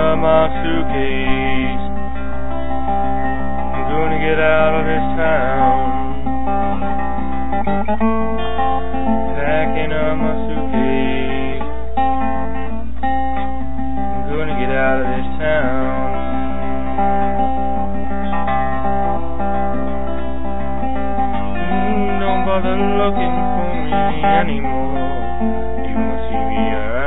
from my suitcase. I'm gonna get out of this town. Packing up my suitcase. I'm gonna get out of this town. Mm, don't bother looking for me anymore. You won't see me. Uh,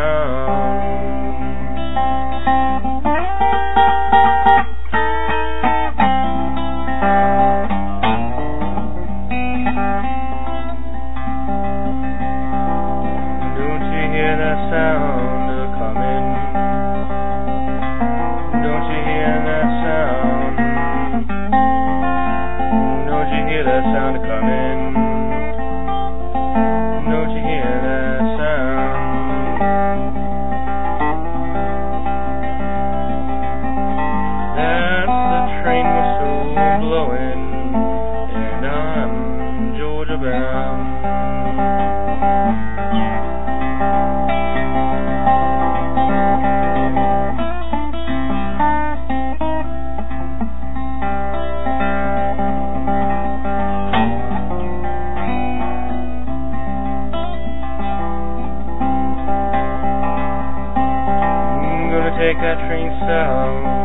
sound a coming? Don't you hear that sound? Don't you hear that sound a coming? Don't you hear that sound? That's the train whistle blowing, and I'm Georgia bound. make a train sound.